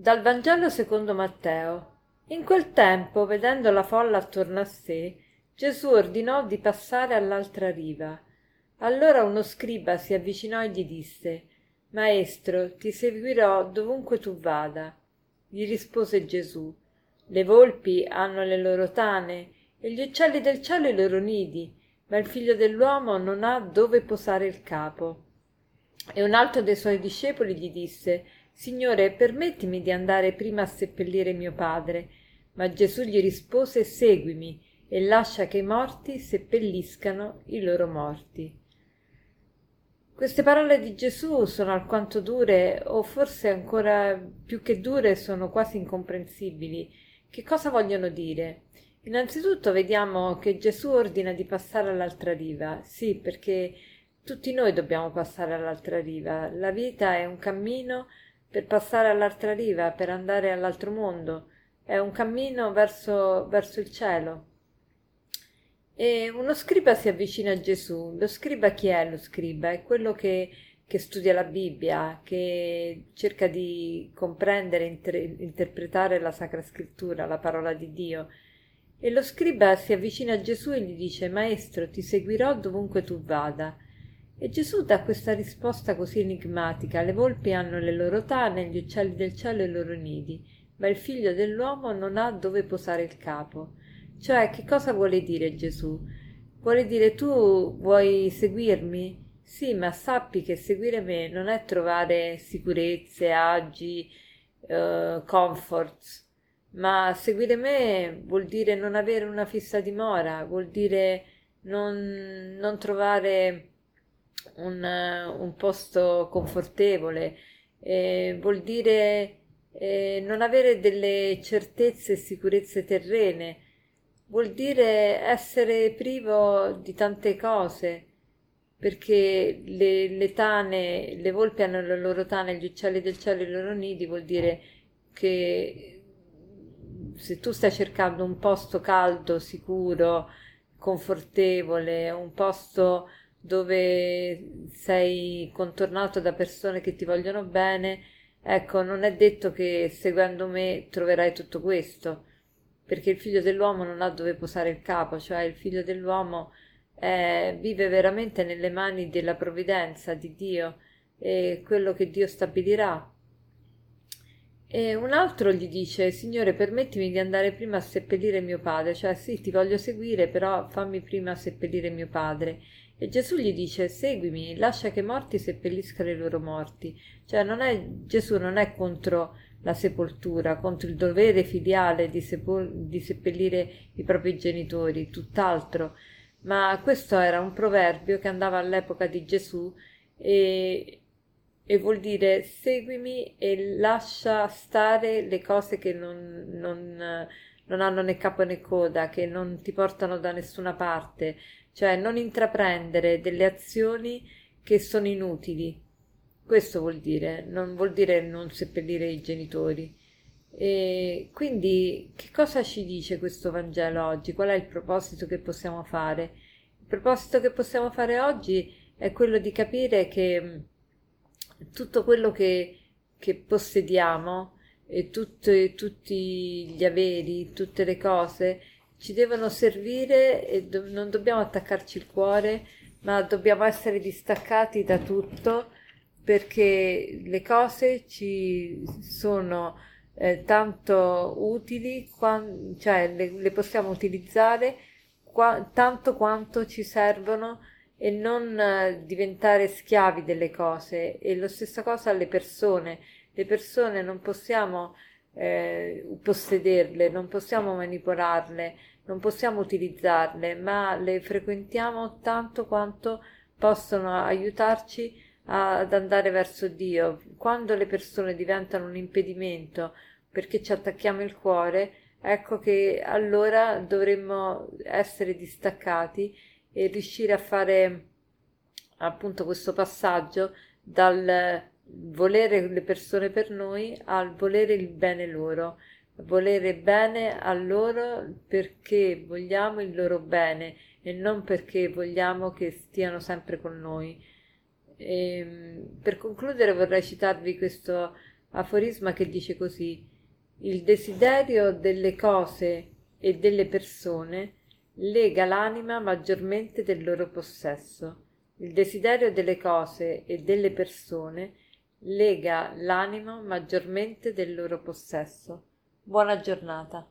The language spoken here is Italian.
Dal Vangelo secondo Matteo. In quel tempo, vedendo la folla attorno a sé, Gesù ordinò di passare all'altra riva. Allora uno scriba si avvicinò e gli disse Maestro, ti seguirò dovunque tu vada. Gli rispose Gesù Le volpi hanno le loro tane e gli uccelli del cielo i loro nidi, ma il figlio dell'uomo non ha dove posare il capo. E un altro dei suoi discepoli gli disse Signore, permettimi di andare prima a seppellire mio padre. Ma Gesù gli rispose Seguimi e lascia che i morti seppelliscano i loro morti. Queste parole di Gesù sono alquanto dure, o forse ancora più che dure, sono quasi incomprensibili. Che cosa vogliono dire? Innanzitutto vediamo che Gesù ordina di passare all'altra riva. Sì, perché tutti noi dobbiamo passare all'altra riva. La vita è un cammino per passare all'altra riva, per andare all'altro mondo. È un cammino verso, verso il cielo. E uno scriba si avvicina a Gesù. Lo scriba chi è lo scriba? È quello che, che studia la Bibbia, che cerca di comprendere, inter- interpretare la Sacra Scrittura, la parola di Dio. E lo scriba si avvicina a Gesù e gli dice Maestro, ti seguirò dovunque tu vada. E Gesù dà questa risposta così enigmatica: le volpi hanno le loro tane, gli uccelli del cielo i loro nidi, ma il figlio dell'uomo non ha dove posare il capo. Cioè, che cosa vuole dire Gesù? Vuole dire tu vuoi seguirmi? Sì, ma sappi che seguire me non è trovare sicurezze, agi, uh, comforts, ma seguire me vuol dire non avere una fissa dimora, vuol dire non, non trovare un, un posto confortevole, eh, vuol dire eh, non avere delle certezze e sicurezze terrene, vuol dire essere privo di tante cose, perché le, le tane, le volpi hanno le loro tane, gli uccelli del cielo i loro nidi, vuol dire che se tu stai cercando un posto caldo, sicuro, confortevole, un posto dove sei contornato da persone che ti vogliono bene, ecco, non è detto che seguendo me troverai tutto questo, perché il figlio dell'uomo non ha dove posare il capo, cioè il figlio dell'uomo è, vive veramente nelle mani della provvidenza di Dio e quello che Dio stabilirà. E un altro gli dice, Signore, permettimi di andare prima a seppellire mio padre, cioè sì, ti voglio seguire, però fammi prima seppellire mio padre. E Gesù gli dice seguimi, lascia che i morti seppelliscano i loro morti. Cioè non è, Gesù non è contro la sepoltura, contro il dovere filiale di, sepol- di seppellire i propri genitori, tutt'altro. Ma questo era un proverbio che andava all'epoca di Gesù e, e vuol dire seguimi e lascia stare le cose che non, non, non hanno né capo né coda, che non ti portano da nessuna parte cioè non intraprendere delle azioni che sono inutili. Questo vuol dire, non vuol dire non seppellire i genitori. E quindi che cosa ci dice questo Vangelo oggi? Qual è il proposito che possiamo fare? Il proposito che possiamo fare oggi è quello di capire che tutto quello che, che possediamo e tutto, tutti gli averi, tutte le cose ci devono servire e do- non dobbiamo attaccarci il cuore, ma dobbiamo essere distaccati da tutto perché le cose ci sono eh, tanto utili, qua- cioè le, le, possiamo utilizzare qua- tanto quanto ci servono e non eh, diventare schiavi delle cose. E lo stessa cosa alle persone. Le persone non possiamo eh, possederle, non possiamo manipolarle, non possiamo utilizzarle, ma le frequentiamo tanto quanto possono aiutarci ad andare verso Dio. Quando le persone diventano un impedimento perché ci attacchiamo il cuore, ecco che allora dovremmo essere distaccati e riuscire a fare appunto questo passaggio dal volere le persone per noi al volere il bene loro, volere bene a loro perché vogliamo il loro bene e non perché vogliamo che stiano sempre con noi. E, ehm, per concludere vorrei citarvi questo aforisma che dice così il desiderio delle cose e delle persone lega l'anima maggiormente del loro possesso. Il desiderio delle cose e delle persone lega l'anima maggiormente del loro possesso. Buona giornata.